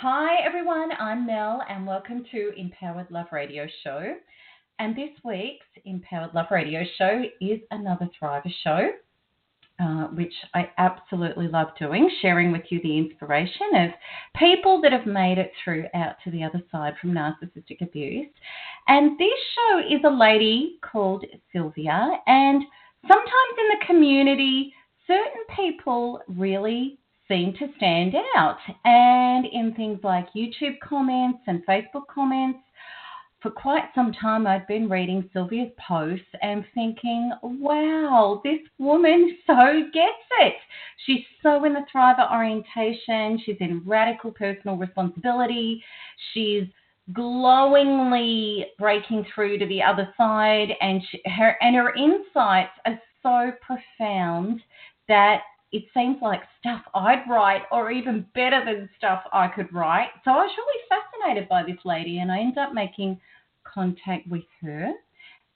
Hi, everyone. I'm Mel, and welcome to Empowered Love Radio Show. And this week's Empowered Love Radio Show is another Thriver show, uh, which I absolutely love doing, sharing with you the inspiration of people that have made it through out to the other side from narcissistic abuse. And this show is a lady called Sylvia, and sometimes in the community, certain people really seem to stand out. And in things like YouTube comments and Facebook comments, for quite some time I'd been reading Sylvia's posts and thinking, wow, this woman so gets it. She's so in the Thriver orientation, she's in radical personal responsibility, she's glowingly breaking through to the other side and she, her and her insights are so profound that it seems like stuff I'd write or even better than stuff I could write. So I was really fascinated by this lady and I ended up making contact with her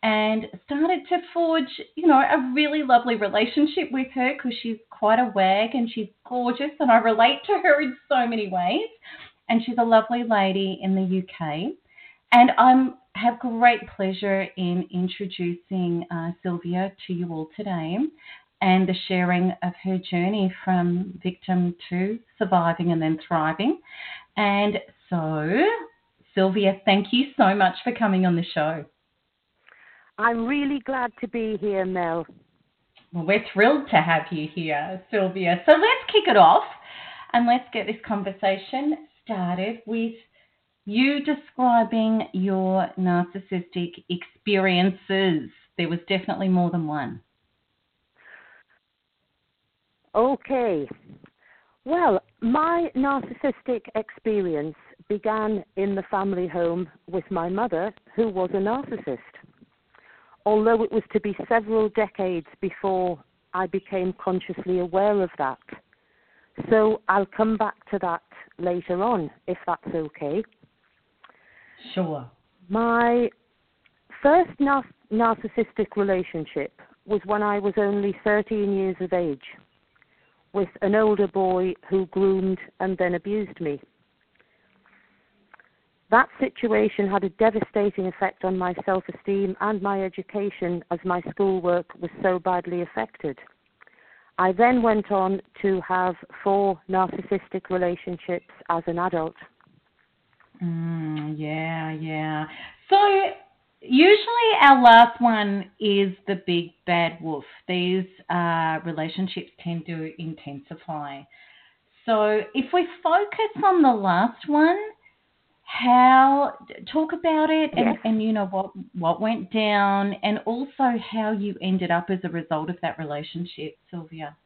and started to forge, you know, a really lovely relationship with her because she's quite a wag and she's gorgeous and I relate to her in so many ways. And she's a lovely lady in the UK. And I'm have great pleasure in introducing uh, Sylvia to you all today and the sharing of her journey from victim to surviving and then thriving. And so, Sylvia, thank you so much for coming on the show. I'm really glad to be here, Mel. Well, we're thrilled to have you here, Sylvia. So let's kick it off and let's get this conversation started with you describing your narcissistic experiences. There was definitely more than one. Okay. Well, my narcissistic experience began in the family home with my mother, who was a narcissist. Although it was to be several decades before I became consciously aware of that. So I'll come back to that later on, if that's okay. Sure. My first nar- narcissistic relationship was when I was only 13 years of age with an older boy who groomed and then abused me. That situation had a devastating effect on my self esteem and my education as my schoolwork was so badly affected. I then went on to have four narcissistic relationships as an adult. Mm, yeah, yeah. So usually our last one is the big bad wolf. These uh, relationships tend to intensify. So if we focus on the last one, how talk about it and, Yes. and you know what what went down and also how you ended up as a result of that relationship, Sylvia.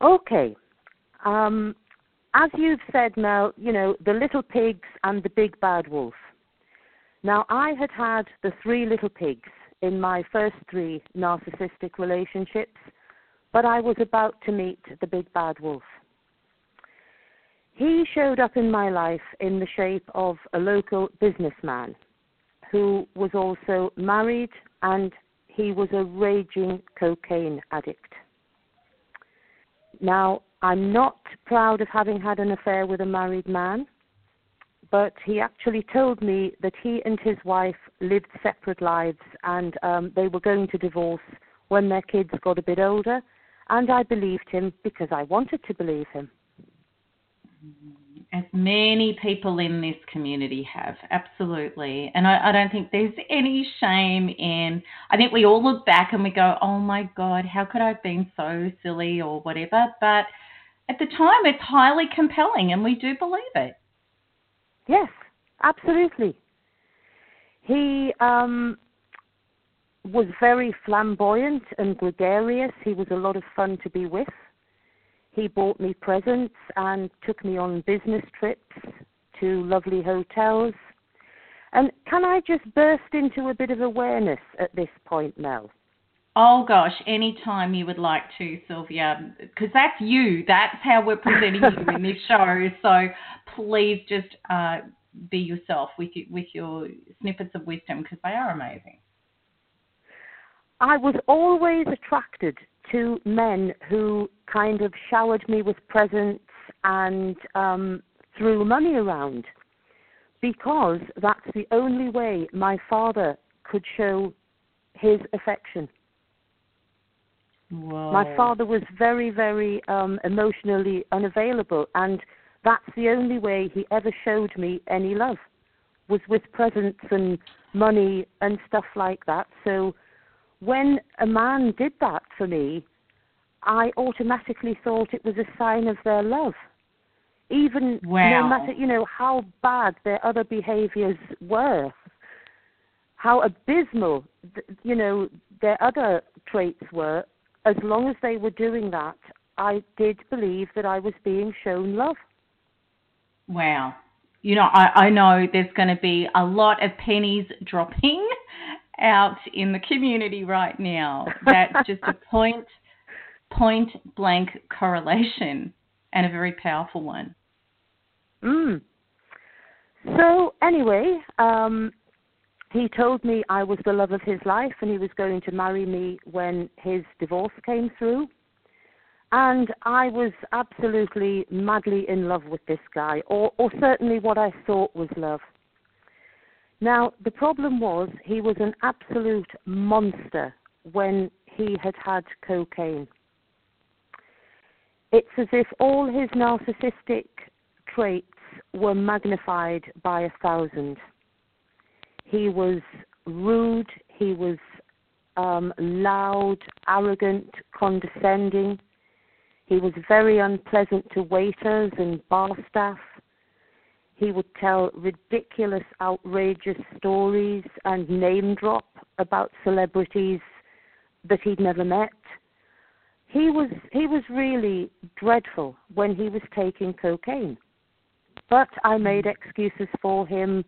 Okay. Um, as you've said, Mel, you know, the little pigs and the big bad wolf. Now, I had had the three little pigs in my first three narcissistic relationships, but I was about to meet the big bad wolf. He showed up in my life in the shape of a local businessman who was also married and he was a raging cocaine addict. Now, I'm not proud of having had an affair with a married man, but he actually told me that he and his wife lived separate lives and um, they were going to divorce when their kids got a bit older, and I believed him because I wanted to believe him. As many people in this community have, absolutely. And I, I don't think there's any shame in, I think we all look back and we go, oh my God, how could I have been so silly or whatever? But at the time, it's highly compelling and we do believe it. Yes, absolutely. He um, was very flamboyant and gregarious. He was a lot of fun to be with. He bought me presents and took me on business trips to lovely hotels. And can I just burst into a bit of awareness at this point, Mel? Oh gosh, anytime you would like to, Sylvia, because that's you. That's how we're presenting you in this show. So please just uh, be yourself with you, with your snippets of wisdom because they are amazing. I was always attracted to men who kind of showered me with presents and um, threw money around because that's the only way my father could show his affection. Whoa. My father was very, very um, emotionally unavailable, and that's the only way he ever showed me any love was with presents and money and stuff like that. So when a man did that for me, I automatically thought it was a sign of their love. Even wow. no matter you know how bad their other behaviors were, how abysmal you know their other traits were, as long as they were doing that, I did believe that I was being shown love. Wow. You know, I, I know there's going to be a lot of pennies dropping out in the community right now. That's just a point point blank correlation and a very powerful one. Mm. So anyway, um, he told me I was the love of his life and he was going to marry me when his divorce came through. And I was absolutely madly in love with this guy, or, or certainly what I thought was love. Now, the problem was he was an absolute monster when he had had cocaine. It's as if all his narcissistic traits were magnified by a thousand. He was rude, he was um, loud, arrogant, condescending. He was very unpleasant to waiters and bar staff. He would tell ridiculous, outrageous stories and name drop about celebrities that he'd never met. He was he was really dreadful when he was taking cocaine. But I made excuses for him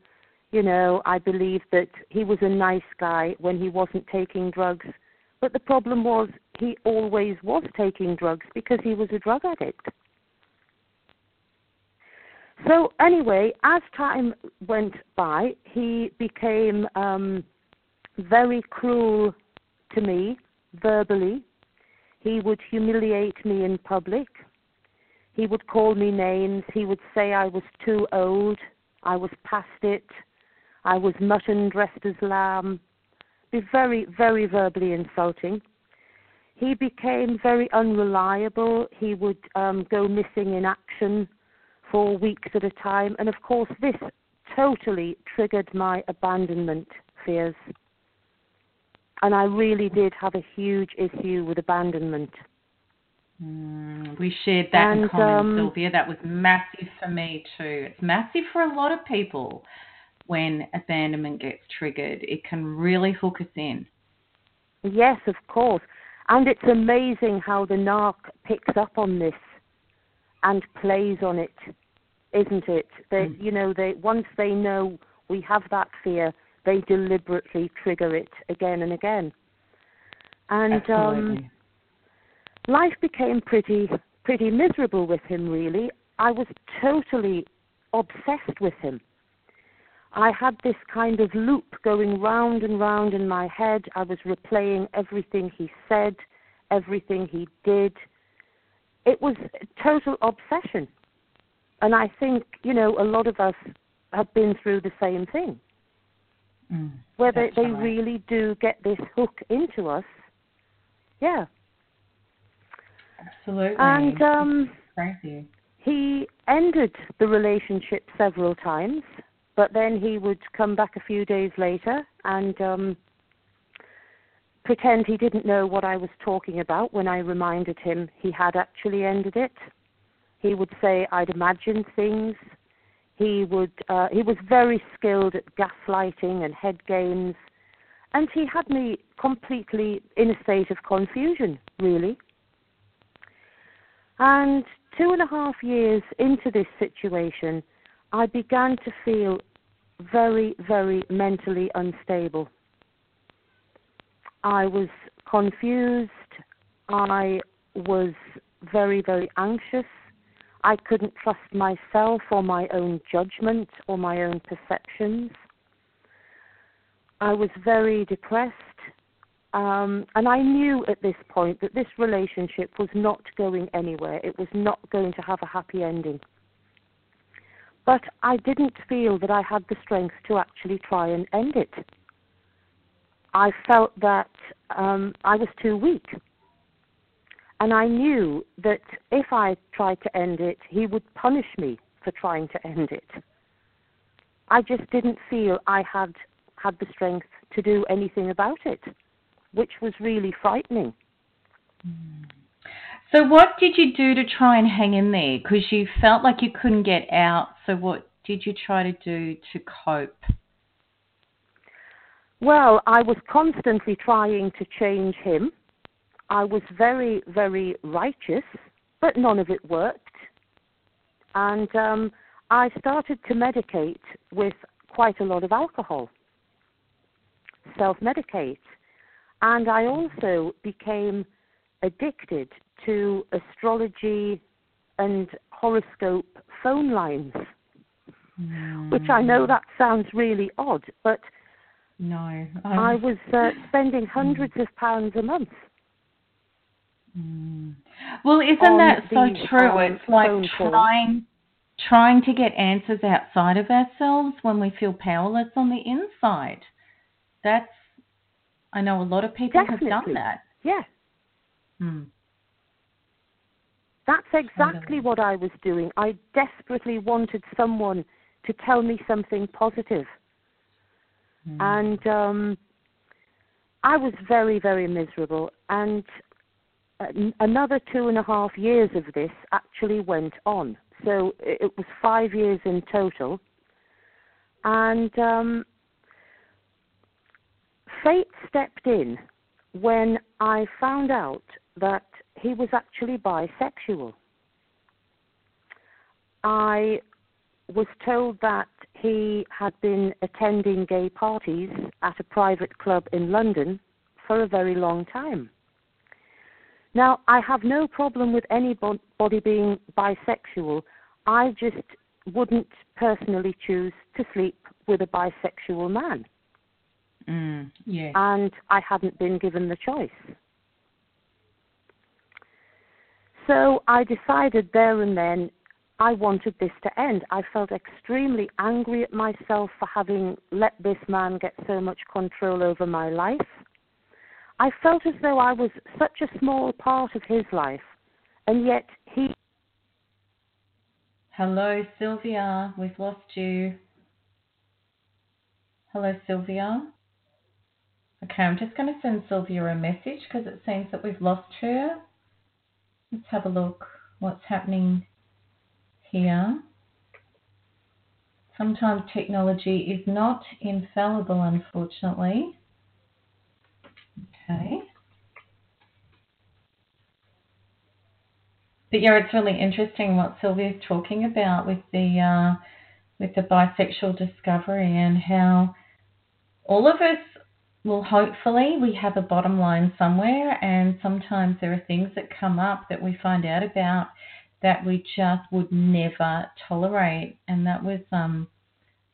you know, I believed that he was a nice guy when he wasn't taking drugs. But the problem was he always was taking drugs because he was a drug addict. So anyway, as time went by, he became um, very cruel to me verbally. He would humiliate me in public. He would call me names. He would say I was too old. I was past it. I was mutton dressed as lamb. Be very, very verbally insulting. He became very unreliable. He would um, go missing in action for weeks at a time. And of course, this totally triggered my abandonment fears. And I really did have a huge issue with abandonment. Mm, we shared that and, in common, um, Sylvia. That was massive for me too. It's massive for a lot of people when abandonment gets triggered. It can really hook us in. Yes, of course. And it's amazing how the narc picks up on this and plays on it, isn't it? They, Mm. you know, they once they know we have that fear, they deliberately trigger it again and again. And um, life became pretty pretty miserable with him. Really, I was totally obsessed with him. I had this kind of loop going round and round in my head. I was replaying everything he said, everything he did. It was total obsession. And I think, you know, a lot of us have been through the same thing, Mm, where they, they right. really do get this hook into us. Yeah. Absolutely. And um, crazy. he ended the relationship several times, but then he would come back a few days later and um, pretend he didn't know what I was talking about when I reminded him he had actually ended it. He would say I'd imagined things. He would uh, he was very skilled at gaslighting and head games, and he had me completely in a state of confusion, really. And two and a half years into this situation, I began to feel very, very mentally unstable. I was confused. I was very, very anxious. I couldn't trust myself or my own judgment or my own perceptions. I was very depressed. Um, and I knew at this point that this relationship was not going anywhere. It was not going to have a happy ending. But I didn't feel that I had the strength to actually try and end it. I felt that um, I was too weak. And I knew that if I tried to end it, he would punish me for trying to end it. I just didn't feel I had had the strength to do anything about it, which was really frightening. So, what did you do to try and hang in there? Because you felt like you couldn't get out. So, what did you try to do to cope? Well, I was constantly trying to change him. I was very, very righteous, but none of it worked. And um, I started to medicate with quite a lot of alcohol, self medicate. And I also became addicted to astrology and horoscope phone lines, mm. which I know that sounds really odd, but no, I'm... i was uh, spending hundreds of pounds a month. Mm. Well, isn't that so true? Um, it's like trying trying to get answers outside of ourselves when we feel powerless on the inside. That's I know a lot of people Definitely. have done that. Yeah. Hmm. That's exactly what I was doing. I desperately wanted someone to tell me something positive. Mm. And um, I was very, very miserable. And uh, another two and a half years of this actually went on. So it was five years in total. And um, fate stepped in when I found out that he was actually bisexual. I was told that he had been attending gay parties at a private club in London for a very long time. Now, I have no problem with anybody being bisexual. I just wouldn't personally choose to sleep with a bisexual man. Mm, yes. And I hadn't been given the choice. So I decided there and then I wanted this to end. I felt extremely angry at myself for having let this man get so much control over my life. I felt as though I was such a small part of his life, and yet he. Hello, Sylvia. We've lost you. Hello, Sylvia. Okay, I'm just going to send Sylvia a message because it seems that we've lost her. Let's have a look what's happening here. Sometimes technology is not infallible, unfortunately. Okay. But yeah, it's really interesting what Sylvia's talking about with the uh, with the bisexual discovery and how all of us well, hopefully, we have a bottom line somewhere, and sometimes there are things that come up that we find out about that we just would never tolerate. And that was, um,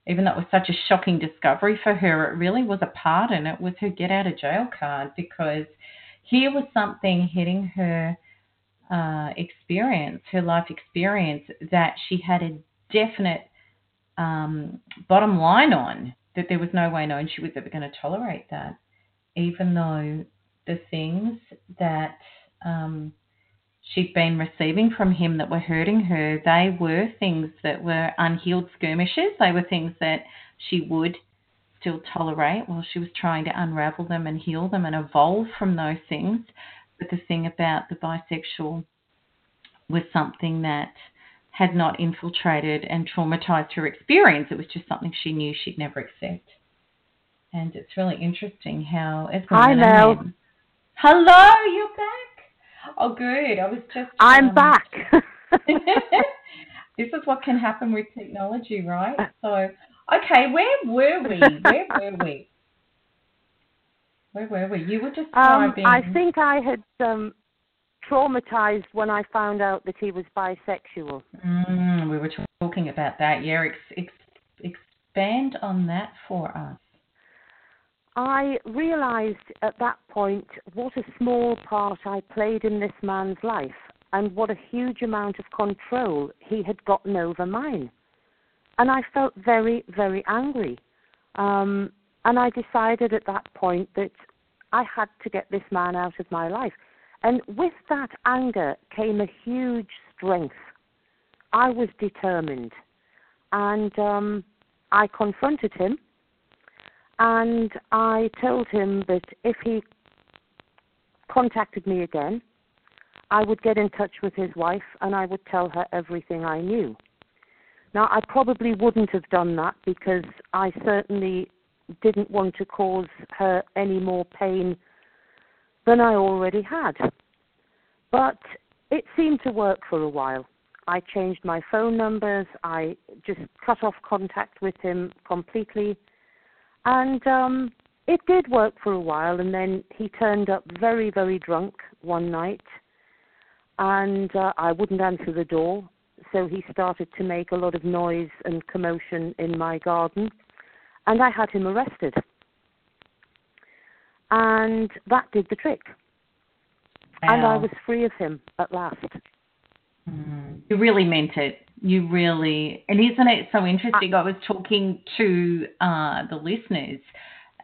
even though it was such a shocking discovery for her, it really was a pardon. It was her get out of jail card because here was something hitting her uh, experience, her life experience, that she had a definite um, bottom line on that there was no way known she was ever going to tolerate that, even though the things that um, she'd been receiving from him that were hurting her, they were things that were unhealed skirmishes. They were things that she would still tolerate while she was trying to unravel them and heal them and evolve from those things. But the thing about the bisexual was something that had not infiltrated and traumatized her experience. It was just something she knew she'd never accept. And it's really interesting how Hi, Mel. Hello, you're back. oh, good. I was just. I'm um, back. this is what can happen with technology, right? So, okay, where were we? Where were we? Where were we? You were um. I think I had um, traumatized when I found out that he was bisexual. Mm, we were talking about that. Yeah, ex- ex- expand on that for us. I realized at that point what a small part I played in this man's life and what a huge amount of control he had gotten over mine. And I felt very, very angry. Um, and I decided at that point that I had to get this man out of my life. And with that anger came a huge strength. I was determined. And um, I confronted him and I told him that if he contacted me again, I would get in touch with his wife and I would tell her everything I knew. Now, I probably wouldn't have done that because I certainly didn't want to cause her any more pain than I already had. But it seemed to work for a while. I changed my phone numbers, I just cut off contact with him completely and um, it did work for a while, and then he turned up very, very drunk one night, and uh, I wouldn't answer the door, so he started to make a lot of noise and commotion in my garden, and I had him arrested. And that did the trick. Wow. And I was free of him at last. Mm. You really meant it you really, and isn't it so interesting? I was talking to uh, the listeners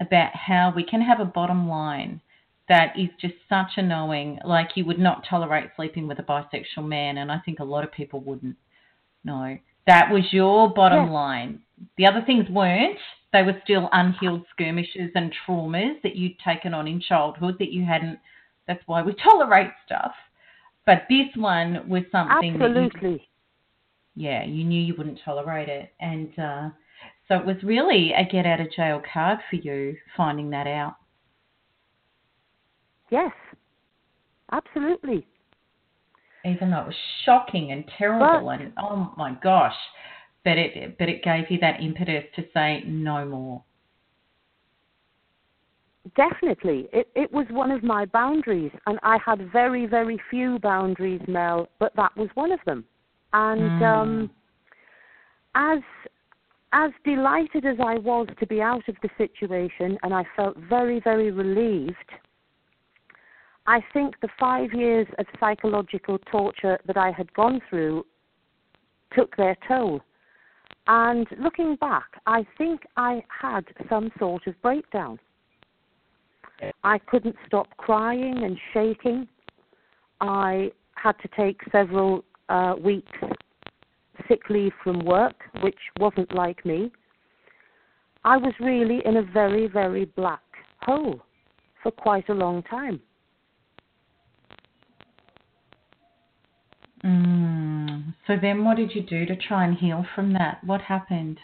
about how we can have a bottom line that is just such a knowing, like you would not tolerate sleeping with a bisexual man, and I think a lot of people wouldn't. No, that was your bottom yeah. line. The other things weren't. They were still unhealed skirmishes and traumas that you'd taken on in childhood that you hadn't. That's why we tolerate stuff. But this one was something Absolutely yeah, you knew you wouldn't tolerate it. And uh, so it was really a get out of jail card for you finding that out. Yes, absolutely. Even though it was shocking and terrible, but, and oh my gosh, but it but it gave you that impetus to say no more. Definitely, it it was one of my boundaries, and I had very very few boundaries, Mel, but that was one of them. And mm. um, as as delighted as I was to be out of the situation, and I felt very, very relieved, I think the five years of psychological torture that I had gone through took their toll. And looking back, I think I had some sort of breakdown. I couldn't stop crying and shaking. I had to take several uh, weeks sick leave from work, which wasn't like me. I was really in a very, very black hole for quite a long time. Mm. Um, so then, what did you do to try and heal from that? What happened?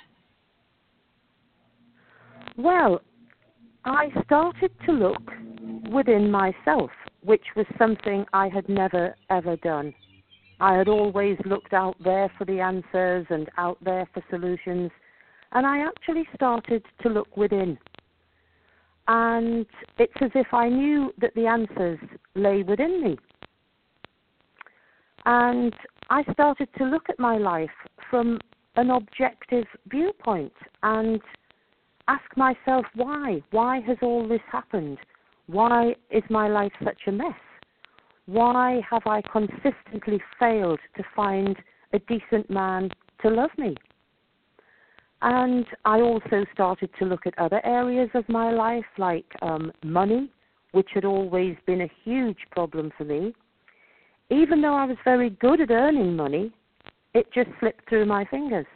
Well, I started to look within myself, which was something I had never ever done. I had always looked out there for the answers and out there for solutions, and I actually started to look within. And it's as if I knew that the answers lay within me. And I started to look at my life from an objective viewpoint and ask myself why? Why has all this happened? Why is my life such a mess? Why have I consistently failed to find a decent man to love me? And I also started to look at other areas of my life, like um, money, which had always been a huge problem for me. Even though I was very good at earning money, it just slipped through my fingers.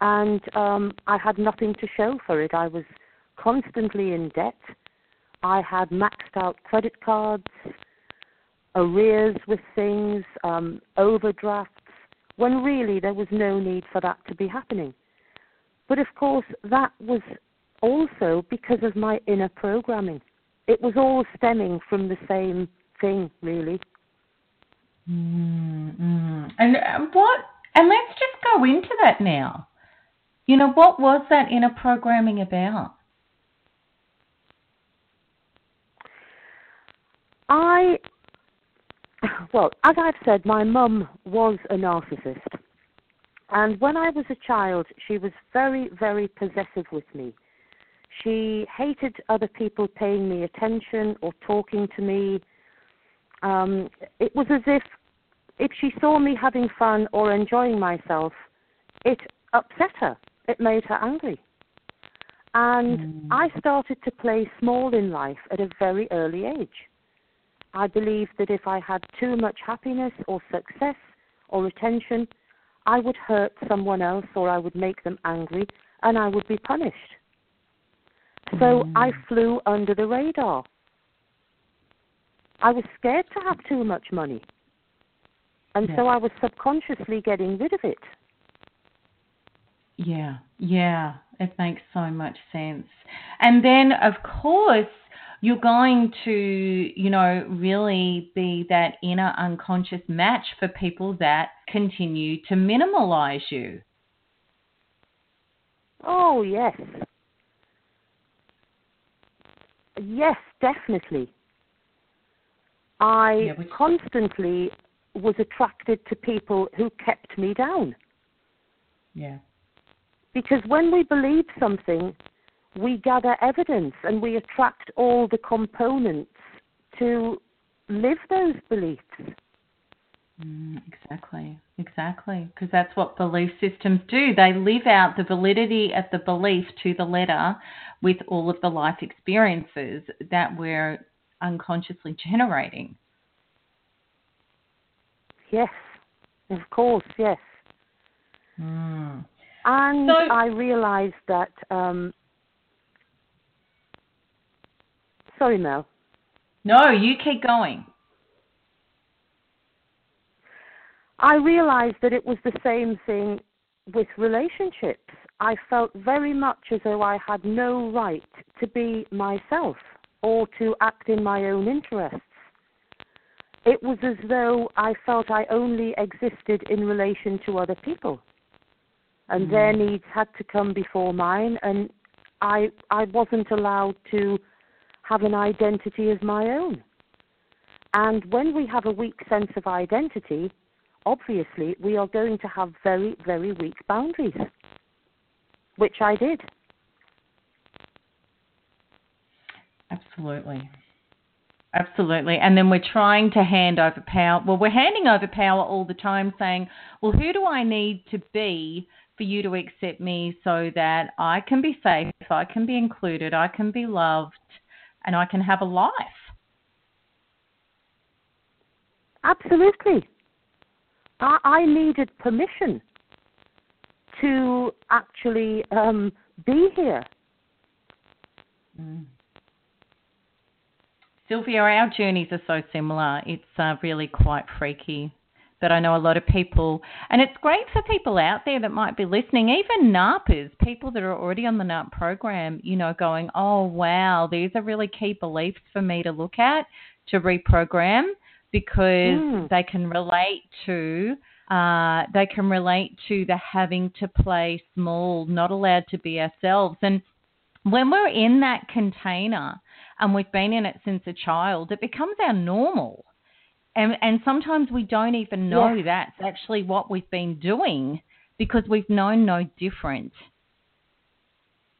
And um, I had nothing to show for it. I was constantly in debt. I had maxed out credit cards arrears with things, um, overdrafts, when really there was no need for that to be happening. But of course, that was also because of my inner programming. It was all stemming from the same thing, really. Mm-hmm. And uh, what? And let's just go into that now. You know, what was that inner programming about? I, well, as I've said, my mum was a narcissist. And when I was a child, she was very, very possessive with me. She hated other people paying me attention or talking to me. Um, it was as if if she saw me having fun or enjoying myself, it upset her. It made her angry. And mm. I started to play small in life at a very early age. I believed that if I had too much happiness or success or attention, I would hurt someone else or I would make them angry and I would be punished. So mm. I flew under the radar. I was scared to have too much money. And yeah. so I was subconsciously getting rid of it. Yeah, yeah, it makes so much sense. And then, of course, you're going to, you know, really be that inner unconscious match for people that continue to minimalize you. Oh, yes. Yes, definitely. I yeah, constantly was attracted to people who kept me down. Yeah. Because when we believe something, we gather evidence and we attract all the components to live those beliefs. Mm, exactly, exactly. Because that's what belief systems do. They live out the validity of the belief to the letter with all of the life experiences that we're unconsciously generating. Yes, of course, yes. Mm. And so, I realized that um, Sorry, Mel. No, you keep going. I realized that it was the same thing with relationships. I felt very much as though I had no right to be myself or to act in my own interests. It was as though I felt I only existed in relation to other people. And mm. their needs had to come before mine and I I wasn't allowed to have an identity of my own. And when we have a weak sense of identity, obviously we are going to have very, very weak boundaries, which I did. Absolutely. Absolutely. And then we're trying to hand over power. Well, we're handing over power all the time, saying, well, who do I need to be for you to accept me so that I can be safe, I can be included, I can be loved, and I can have a life. Absolutely. I, I needed permission to actually um, be here. Mm. Sylvia, our journeys are so similar. It's uh, really quite freaky But I know a lot of people, and it's great for people out there that might be listening, even NARPers, people that are already on the NARP program, you know, going, oh, wow, these are really key beliefs for me to look at, to reprogram, because mm. they can relate to. Uh, they can relate to the having to play small, not allowed to be ourselves. And when we're in that container and we've been in it since a child, it becomes our normal and and sometimes we don't even know yeah. that's actually what we've been doing because we've known no different.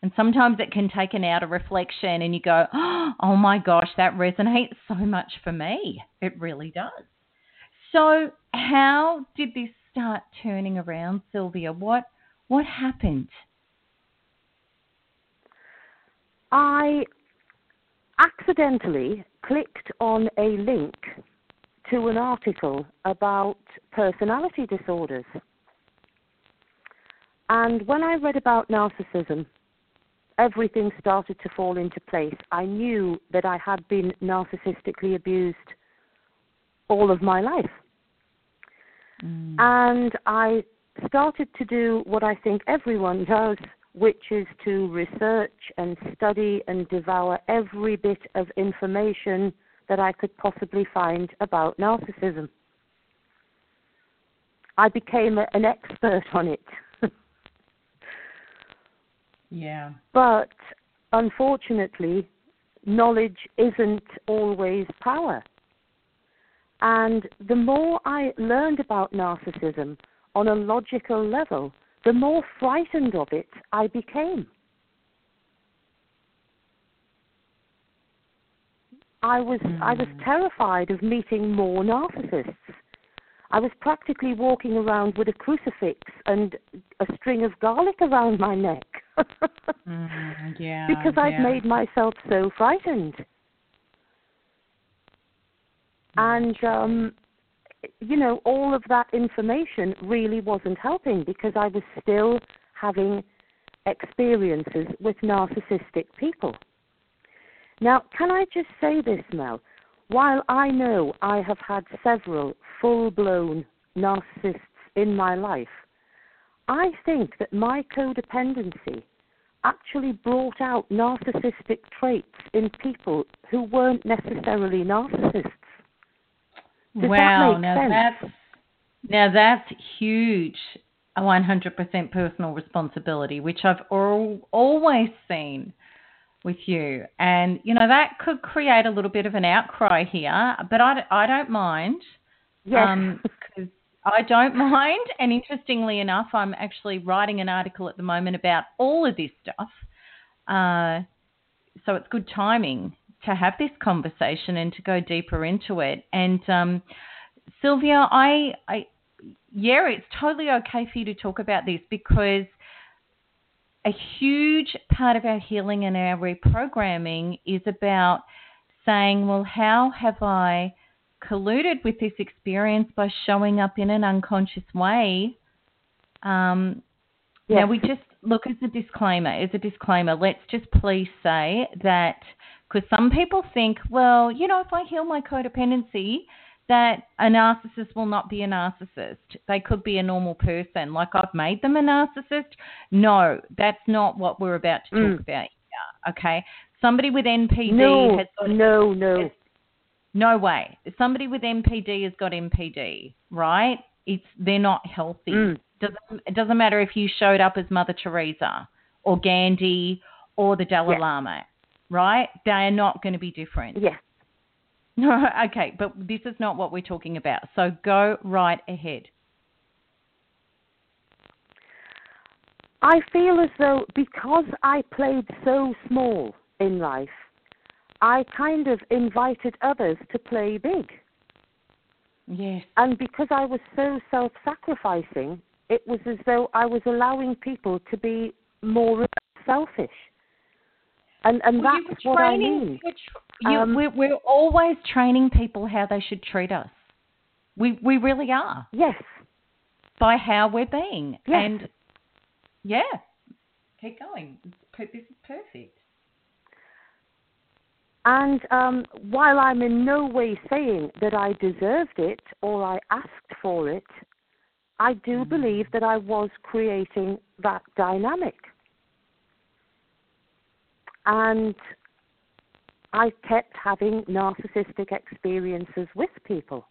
And sometimes it can take an outer reflection and you go, oh my gosh, that resonates so much for me. It really does. So, how did this start turning around, Sylvia? What what happened? I accidentally clicked on a link to an article about personality disorders. And when I read about narcissism, everything started to fall into place. I knew that I had been narcissistically abused all of my life. Mm. And I started to do what I think everyone does, which is to research and study and devour every bit of information that I could possibly find about narcissism. I became a, an expert on it. yeah. But unfortunately, knowledge isn't always power. And the more I learned about narcissism on a logical level, the more frightened of it I became. I was mm. I was hmm. terrified of meeting more narcissists. I was practically walking around with a crucifix and a string of garlic around my neck. mm, yeah, because I'd yeah. made myself so frightened. And um you know, all of that information really wasn't helping because I was still having experiences with narcissistic people. Now, can I just say this, Mel? While I know I have had several full blown narcissists in my life, I think that my codependency actually brought out narcissistic traits in people who weren't necessarily narcissists. Does wow, that now sense? that's now that's huge. A 100% personal responsibility, which I've al- always seen with you. And, you know, that could create a little bit of an outcry here, but I, I don't mind. Yes. Um, I don't mind. And interestingly enough, I'm actually writing an article at the moment about all of this stuff. Uh, so it's good timing to have this conversation and to go deeper into it. And um, Sylvia, I, I, yeah, it's totally okay for you to talk about this because a huge part of our healing and our reprogramming is about saying, well, how have I colluded with this experience by showing up in an unconscious way? Um, yes. Now, we just look as a disclaimer, as a disclaimer, let's just please say that because some people think, well, you know, if I heal my codependency, that a narcissist will not be a narcissist. They could be a normal person. Like I've made them a narcissist. No, that's not what we're about to talk mm. about here. Okay. Somebody with NPD no, has got No, no. No way. Somebody with NPD has got NPD, right? It's they're not healthy. Mm. Doesn't it doesn't matter if you showed up as Mother Teresa or Gandhi or the Dalai yeah. Lama, right? They are not going to be different. Yes. No, okay, but this is not what we're talking about. So go right ahead. I feel as though because I played so small in life, I kind of invited others to play big. Yes. And because I was so self sacrificing, it was as though I was allowing people to be more selfish. And and well, that's what I mean. You, um, we're, we're always training people how they should treat us. We we really are. Yes. By how we're being. Yes. And yeah, keep going. This is perfect. And um, while I'm in no way saying that I deserved it or I asked for it, I do mm. believe that I was creating that dynamic. And I kept having narcissistic experiences with people.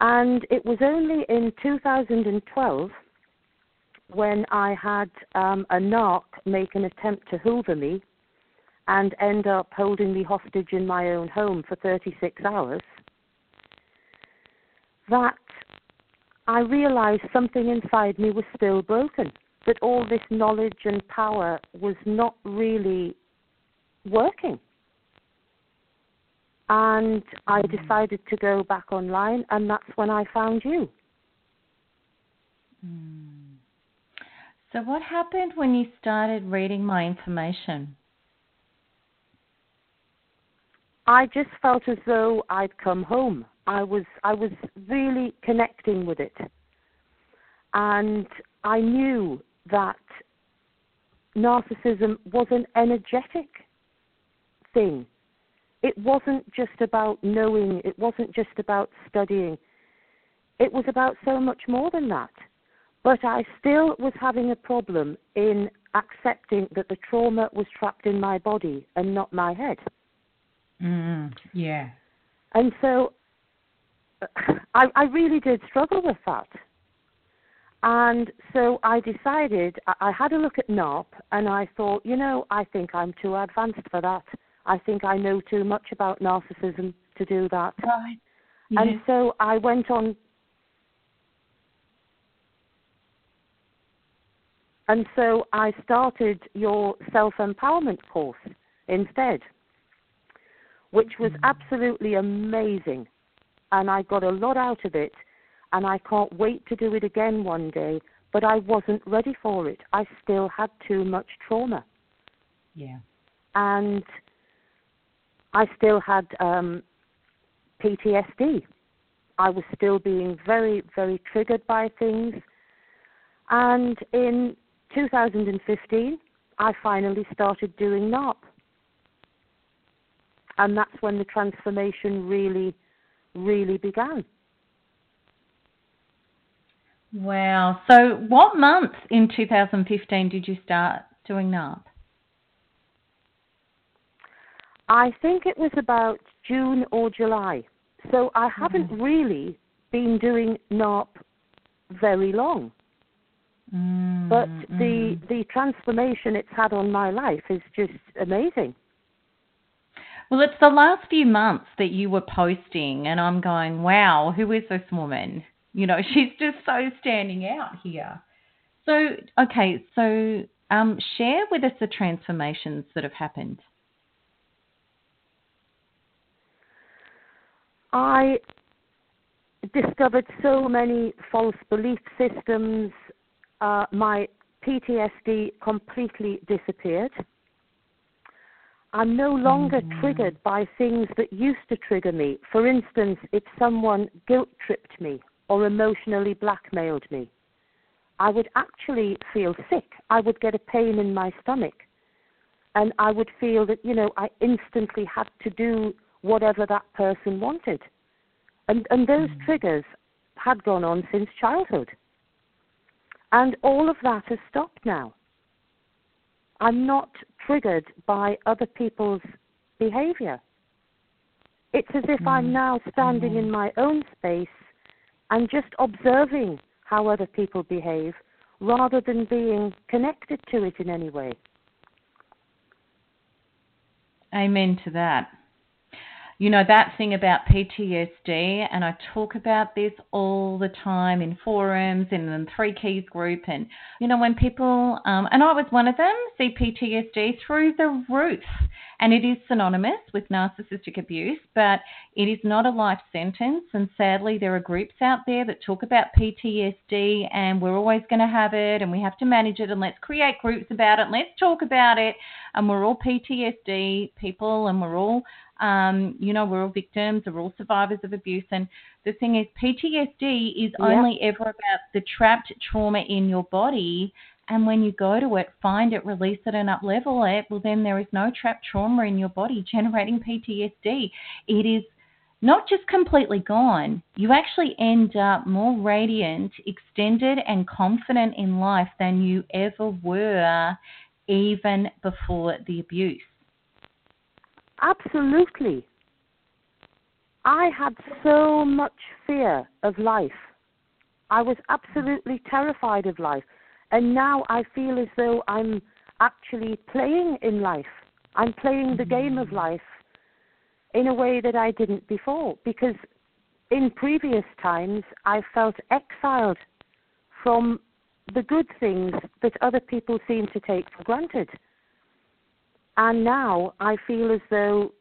And it was only in 2012 when I had um, a narc make an attempt to hoover me and end up holding me hostage in my own home for 36 hours that I realized something inside me was still broken, that all this knowledge and power was not really working. And I mm. decided to go back online, and that's when I found you. Mm. So, what happened when you started reading my information? I just felt as though I'd come home. I was I was really connecting with it. And I knew that narcissism was an energetic thing. It wasn't just about knowing, it wasn't just about studying. It was about so much more than that. But I still was having a problem in accepting that the trauma was trapped in my body and not my head. Mm, yeah. And so I, I really did struggle with that. And so I decided, I had a look at NARP and I thought, you know, I think I'm too advanced for that. I think I know too much about narcissism to do that. Right. And so I went on. And so I started your self empowerment course instead, which was mm-hmm. absolutely amazing. And I got a lot out of it. And I can't wait to do it again one day. But I wasn't ready for it. I still had too much trauma. Yeah. And I still had um, PTSD. I was still being very, very triggered by things. And in 2015, I finally started doing NARP. And that's when the transformation really, really began. Wow. So, what month in 2015 did you start doing NARP? I think it was about June or July. So I haven't mm. really been doing NARP very long. Mm, but the mm. the transformation it's had on my life is just amazing. Well, it's the last few months that you were posting, and I'm going, wow, who is this woman? You know, she's just so standing out here. So, okay, so um, share with us the transformations that have happened. I discovered so many false belief systems. Uh, my PTSD completely disappeared. I'm no longer mm-hmm. triggered by things that used to trigger me. For instance, if someone guilt tripped me or emotionally blackmailed me, I would actually feel sick. I would get a pain in my stomach. And I would feel that, you know, I instantly had to do whatever that person wanted. And, and those mm. triggers had gone on since childhood. And all of that has stopped now. I'm not triggered by other people's behavior. It's as if mm. I'm now standing mm. in my own space and just observing how other people behave rather than being connected to it in any way. Amen to that you know, that thing about PTSD, and I talk about this all the time in forums, in the Three Keys group, and, you know, when people, um, and I was one of them, see PTSD through the roof. And it is synonymous with narcissistic abuse, but it is not a life sentence. And sadly, there are groups out there that talk about PTSD, and we're always going to have it, and we have to manage it, and let's create groups about it, and let's talk about it. And we're all PTSD people, and we're all um, you know, we're all victims, we're all survivors of abuse. And the thing is, PTSD is only ever about the trapped trauma in your body. And when you go to it, find it, release it, and up level it, well, then there is no trapped trauma in your body generating PTSD. It is not just completely gone, you actually end up more radiant, extended, and confident in life than you ever were even before the abuse. Absolutely. I had so much fear of life. I was absolutely terrified of life. And now I feel as though I'm actually playing in life. I'm playing the game of life in a way that I didn't before. Because in previous times, I felt exiled from the good things that other people seem to take for granted. And now I feel as though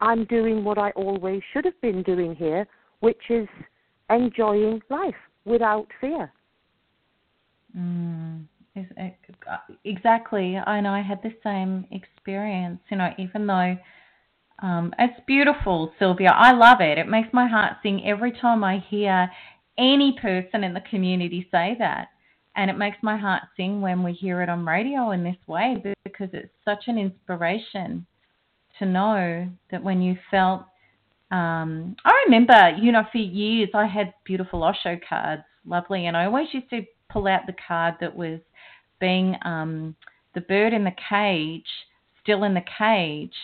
I'm doing what I always should have been doing here, which is enjoying life without fear. Mm, exactly. I know I had the same experience. You know, even though um, it's beautiful, Sylvia, I love it. It makes my heart sing every time I hear any person in the community say that. And it makes my heart sing when we hear it on radio in this way because it's such an inspiration to know that when you felt. Um, I remember, you know, for years I had beautiful Osho cards, lovely, and I always used to pull out the card that was being um, the bird in the cage, still in the cage,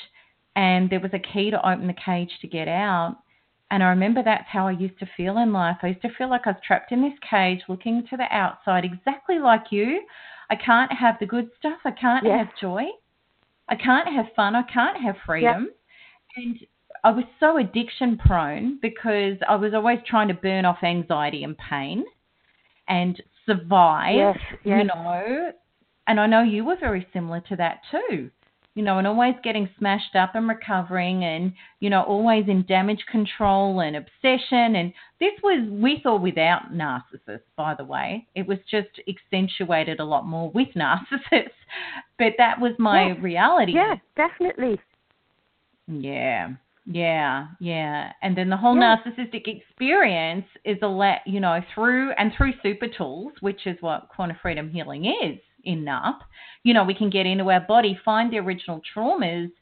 and there was a key to open the cage to get out. And I remember that's how I used to feel in life. I used to feel like I was trapped in this cage looking to the outside, exactly like you. I can't have the good stuff. I can't Yes. have joy. I can't have fun. I can't have freedom. And I was so addiction prone because I was always trying to burn off anxiety and pain and survive, Yes, yes. you know. And I know you were very similar to that too. You know, and always getting smashed up and recovering and, you know, always in damage control and obsession. And this was with or without narcissists, by the way. It was just accentuated a lot more with narcissists. But that was my Yeah. reality. Yeah, definitely. Yeah, yeah, yeah. And then the whole Yeah. narcissistic experience is a let you know, through and through super tools, which is what quantum freedom healing is in NARP. You know, we can get into our body, find the original traumas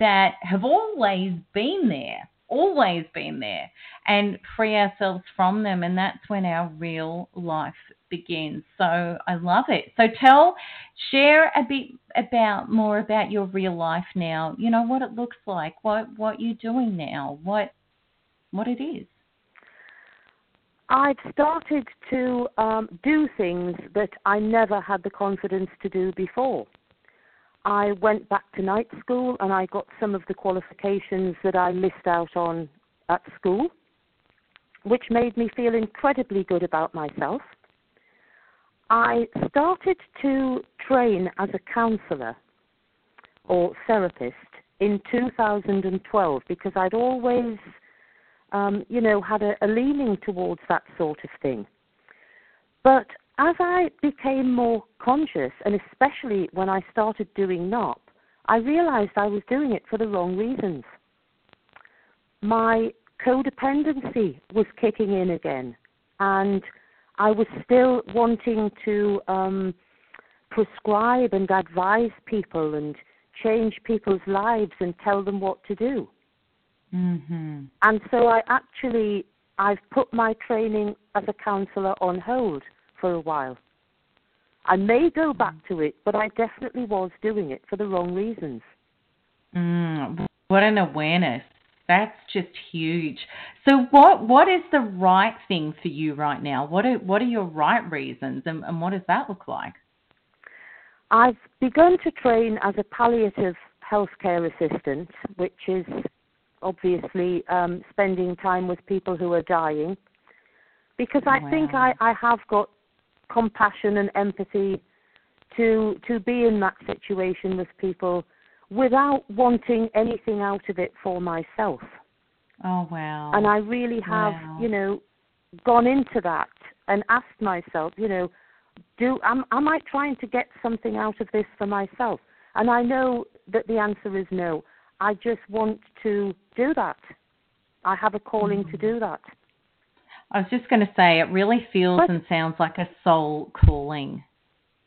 that have always been there, always been there, and free ourselves from them. And that's when our real life begins. So I love it. So tell, share a bit about more about your real life now. You know what it looks like, what what you're doing now, what what it is. I've started to um, do things that I never had the confidence to do before. I went back to night school and I got some of the qualifications that I missed out on at school, which made me feel incredibly good about myself. I started to train as a counselor or therapist in 2012 because I'd always um, you know, had a, a leaning towards that sort of thing. But as I became more conscious, and especially when I started doing NARP, I realized I was doing it for the wrong reasons. My codependency was kicking in again, and I was still wanting to um, prescribe and advise people and change people's lives and tell them what to do. Mhm. And so I actually I've put my training as a counsellor on hold for a while. I may go back to it, but I definitely was doing it for the wrong reasons. Mm, what an awareness. That's just huge. So what what is the right thing for you right now? What are what are your right reasons and, and what does that look like? I've begun to train as a palliative healthcare assistant, which is obviously um, spending time with people who are dying, because I think I, I have got compassion and empathy to to be in that situation with people without wanting anything out of it for myself. Oh wow. And I really have, Wow. you know, gone into that and asked myself, you know, do am am I trying to get something out of this for myself? And I know that the answer is no. I just want to do that. I have a calling to hmm. do that. I was just going to say it really feels But- and sounds like a soul calling.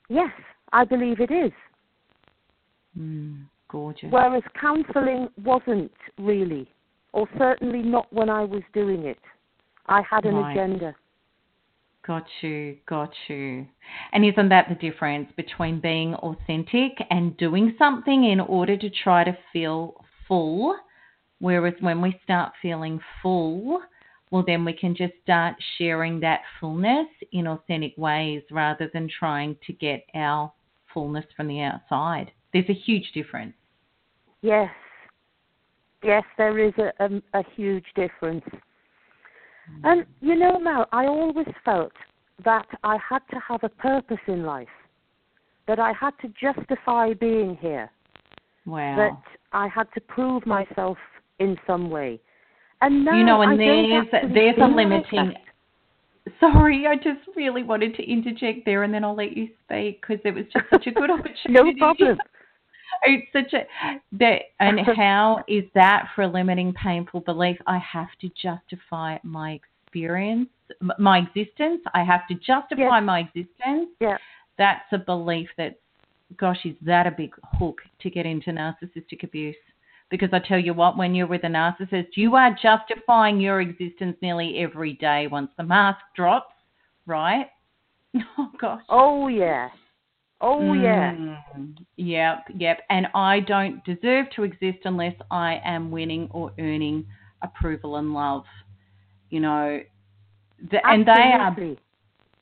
Yes, I believe it is. Mm, gorgeous. Whereas counselling wasn't really, or certainly not when I was doing it. I had an Right. agenda. Got you, got you. And isn't that the difference between being authentic and doing something in order to try to feel full? Whereas when we start feeling full, well, then we can just start sharing that fullness in authentic ways rather than trying to get our fullness from the outside. There's a huge difference. Yes. Yes, there is a, a, a huge difference. Mm. And you know, Mel, I always felt that I had to have a purpose in life, that I had to justify being here, Wow. that I had to prove myself in some way. And now you know, and I there's there's a feel like limiting. Sorry, I just really wanted to interject there, and then I'll let you speak because it was just such a good opportunity. No problem. It's such a that, and how is that for a limiting, painful belief? I have to justify my experience, my existence. I have to justify Yes. my existence. Yeah. That's a belief that, gosh, is that a big hook to get into narcissistic abuse? Because I tell you what, when you're with a narcissist, you are justifying your existence nearly every day once the mask drops, right? Oh, gosh. Oh yeah. Oh, Mm, yeah. Yep, yep. And I don't deserve to exist unless I am winning or earning approval and love. You know, the, and they are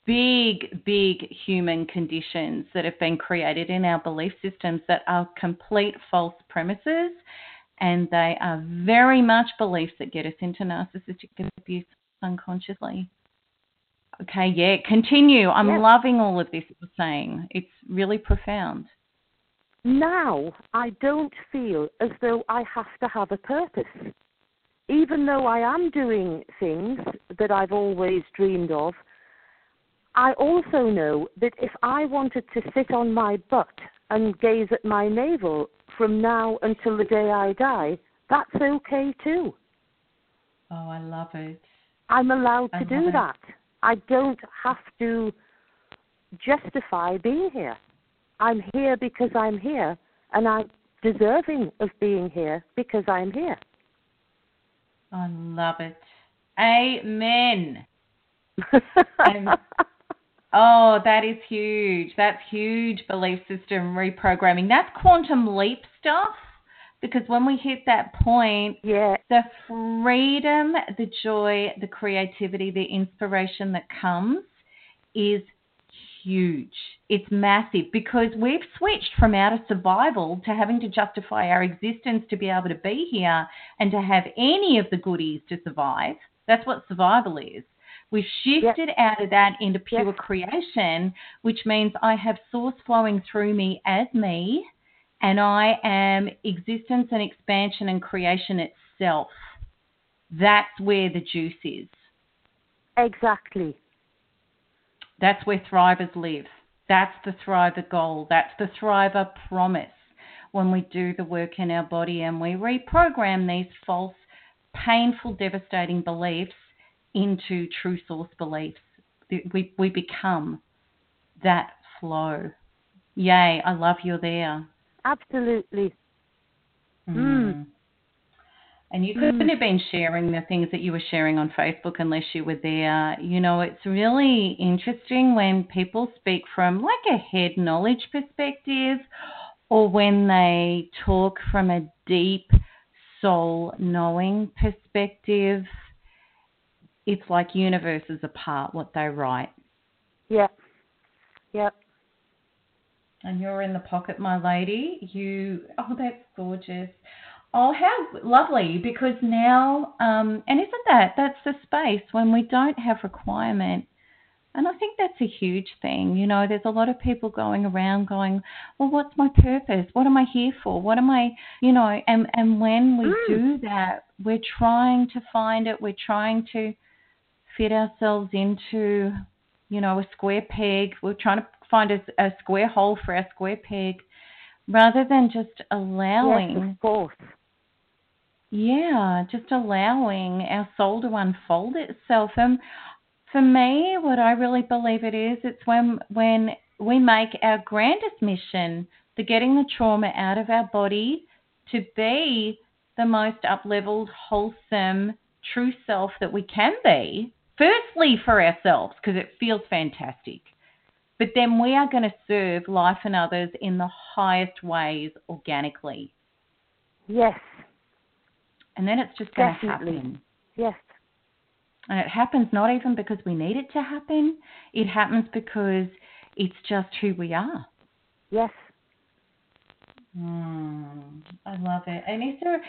big, big human conditions that have been created in our belief systems that are complete false premises. And they are very much beliefs that get us into narcissistic abuse unconsciously. Okay, yeah, continue. I'm Yes. loving all of this you're saying. It's really profound. Now I don't feel as though I have to have a purpose. Even though I am doing things that I've always dreamed of, I also know that if I wanted to sit on my butt and gaze at my navel from now until the day I die, that's okay too. Oh, I love it. I'm allowed I to do it. that. I don't have to justify being here. I'm here because I'm here, and I'm deserving of being here because I'm here. I love it. Amen. Oh, that is huge. That's huge belief system reprogramming. That's quantum leap stuff because when we hit that point, yeah, the freedom, the joy, the creativity, the inspiration that comes is huge. It's massive because we've switched from out of survival to having to justify our existence to be able to be here and to have any of the goodies to survive. That's what survival is. We've shifted out of that into pure Yes. creation, which means I have source flowing through me as me, and I am existence and expansion and creation itself. That's where the juice is. exactly. That's where thrivers live. That's the thriver goal. That's the thriver promise. When we do the work in our body and we reprogram these false, painful, devastating beliefs into true source beliefs, we, we become that flow. Yay, I love you're there. Absolutely. Mm. Mm. And you couldn't have been sharing the things that you were sharing on Facebook unless you were there. You know, it's really interesting when people speak from like a head knowledge perspective or when they talk from a deep soul knowing perspective. It's like universes apart what they write. Yeah. Yeah. And you're in the pocket, my lady. You, oh, that's gorgeous. Oh, how lovely! Because now, um, and isn't that that's the space when we don't have requirement, and I think that's a huge thing. You know, there's a lot of people going around going, well, what's my purpose? What am I here for? What am I, you know? And and when we Mm. do that, we're trying to find it. We're trying to fit ourselves into, you know, a square peg. We're trying to find a, a square hole for our square peg, rather than just allowing. Yes, of course. Yeah, just allowing our soul to unfold itself. And for me, what I really believe it is, it's when when we make our grandest mission, the getting the trauma out of our body to be the most up-leveled, wholesome, true self that we can be. Firstly, for ourselves, because it feels fantastic. But then we are going to serve life and others in the highest ways organically. Yes. And then it's just going to happen. Yes. And it happens not even because we need it to happen, it happens because it's just who we are. Yes. Mm, I love it. And is there,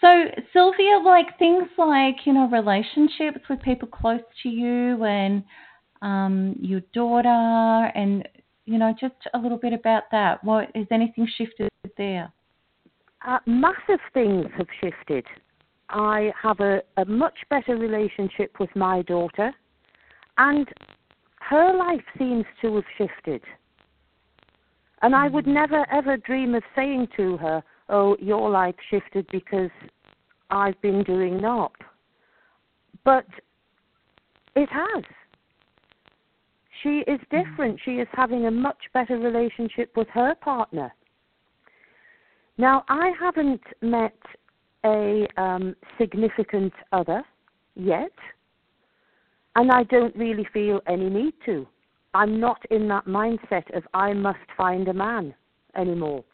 so Sylvia, like things like, you know, relationships with people close to you and um, your daughter and, you know, just a little bit about that. What, has anything shifted there? Uh, massive things have shifted. I have a, a much better relationship with my daughter, and her life seems to have shifted. And I would never ever dream of saying to her, Oh, your life shifted because I've been doing NARP. But it has. She is different. She is having a much better relationship with her partner. Now, I haven't met a um, significant other yet, and I don't really feel any need to. I'm not in that mindset of I must find a man anymore.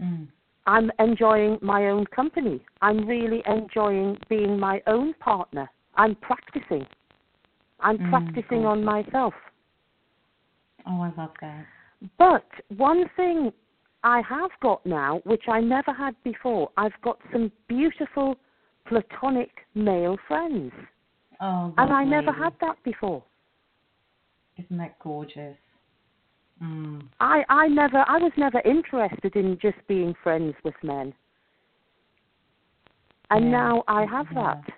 Mm. I'm enjoying my own company. I'm really enjoying being my own partner. I'm practicing. I'm Mm, practicing on myself. Oh, I love that. But one thing I have got now, which I never had before, I've got some beautiful platonic male friends. Oh, And I never had that before. Isn't that gorgeous? Mm. I, I never I was never interested in just being friends with men. And Yeah, now I have yeah. that.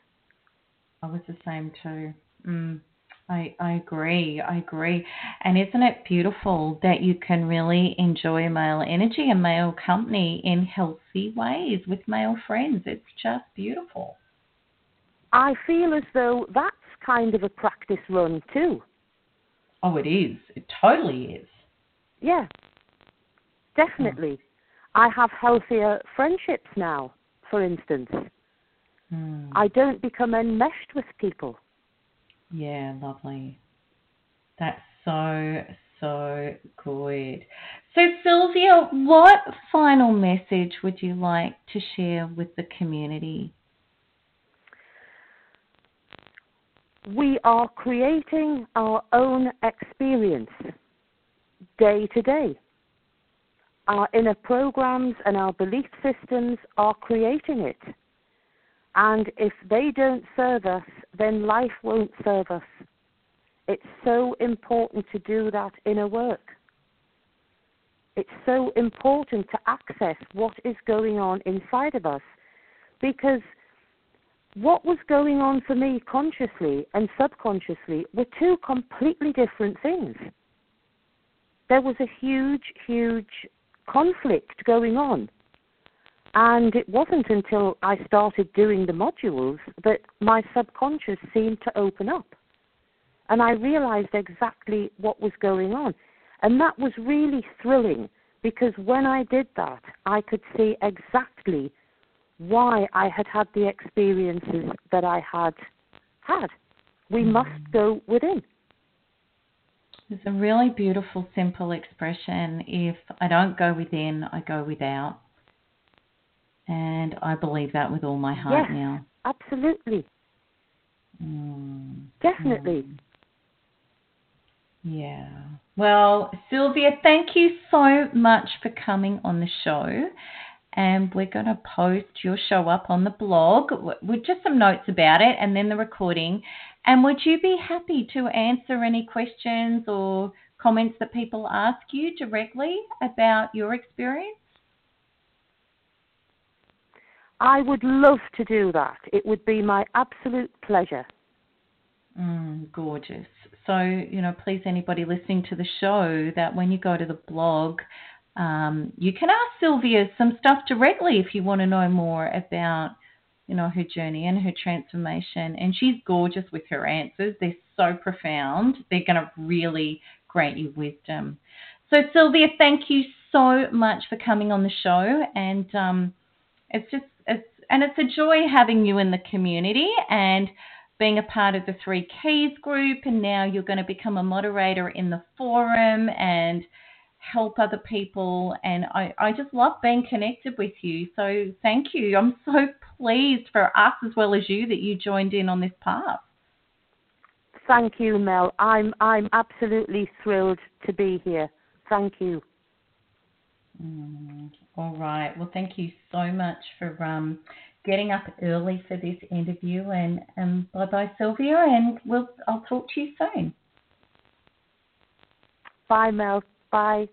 I was the same too. Mm. I I agree. I agree. And isn't it beautiful that you can really enjoy male energy and male company in healthy ways with male friends? It's just beautiful. I feel as though that's kind of a practice run too. Oh, it is. It totally is. Yeah. Definitely. I have healthier friendships now, for instance. Mm. I don't become enmeshed with people. Yeah, lovely. That's so, so good. So, Sylvia, what final message would you like to share with the community? We are creating our own experience day to day. Our inner programs and our belief systems are creating it. And if they don't serve us, then life won't serve us. It's so important to do that inner work. It's so important to access what is going on inside of us because what was going on for me consciously and subconsciously were two completely different things. There was a huge, huge conflict going on. And it wasn't until I started doing the modules that my subconscious seemed to open up. And I realized exactly what was going on. And that was really thrilling because when I did that, I could see exactly why I had had the experiences that I had had. We hmm. must go within. It's a really beautiful, simple expression. If I don't go within, I go without. And I believe that with all my heart Yes. now. Absolutely. Mm. Definitely. Mm. Yeah. Well, Sylvia, thank you so much for coming on the show. And we're going to post your show up on the blog with just some notes about it and then the recording. And would you be happy to answer any questions or comments that people ask you directly about your experience? I would love to do that. It would be my absolute pleasure. Mm, gorgeous. So, you know, please, anybody listening to the show, that when you go to the blog, um, you can ask Sylvia some stuff directly if you want to know more about, you know, her journey and her transformation. And she's gorgeous with her answers. They're so profound. They're going to really grant you wisdom. So, Sylvia, thank you so much for coming on the show. And um, it's just, it's, and it's a joy having you in the community and being a part of the Three Keys group. And now you're going to become a moderator in the forum and help other people. And I, I just love being connected with you. So thank you. I'm so pleased for us as well as you that you joined in on this path. Thank you, Mel. I'm I'm absolutely thrilled to be here. Thank you. Mm, all right. Well, thank you so much for um, getting up early for this interview. And um, bye bye, Sylvia. And we'll I'll talk to you soon. Bye, Mel. Bye.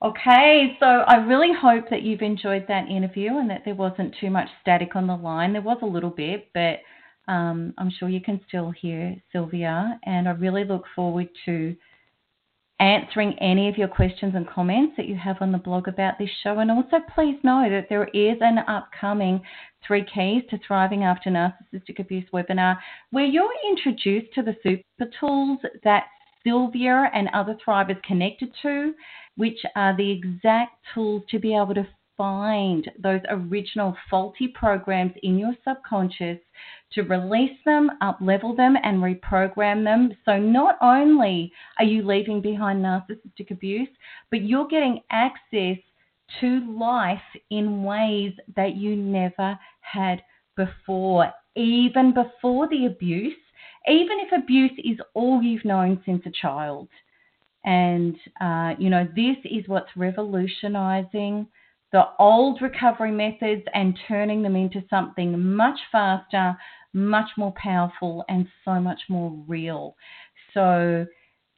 Okay, so I really hope that you've enjoyed that interview and that there wasn't too much static on the line. There was a little bit, but um, I'm sure you can still hear Sylvia. And I really look forward to answering any of your questions and comments that you have on the blog about this show. And also, please know that there is an upcoming Three Keys to Thriving After Narcissistic Abuse webinar where you're introduced to the super tools that Sylvia and other thrivers connected to, which are the exact tools to be able to find those original faulty programs in your subconscious, to release them, up level them, and reprogram them. So not only are you leaving behind narcissistic abuse, but you're getting access to life in ways that you never had before, even before the abuse, even if abuse is all you've known since a child. And, uh, you know, this is what's revolutionizing the old recovery methods and turning them into something much faster, much more powerful, and so much more real. So,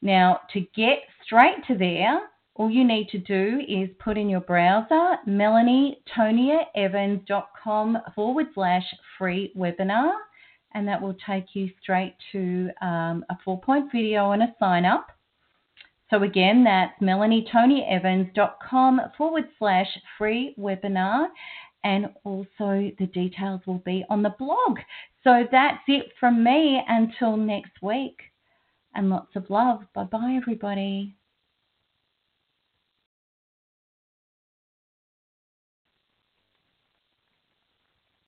now to get straight to there, all you need to do is put in your browser melanietoniaevans.com forward slash free webinar, and that will take you straight to um, a four point video and a sign up. So again, that's melanietoniaevans.com forward slash free webinar. And also the details will be on the blog. So that's it from me until next week. And lots of love. Bye bye, everybody.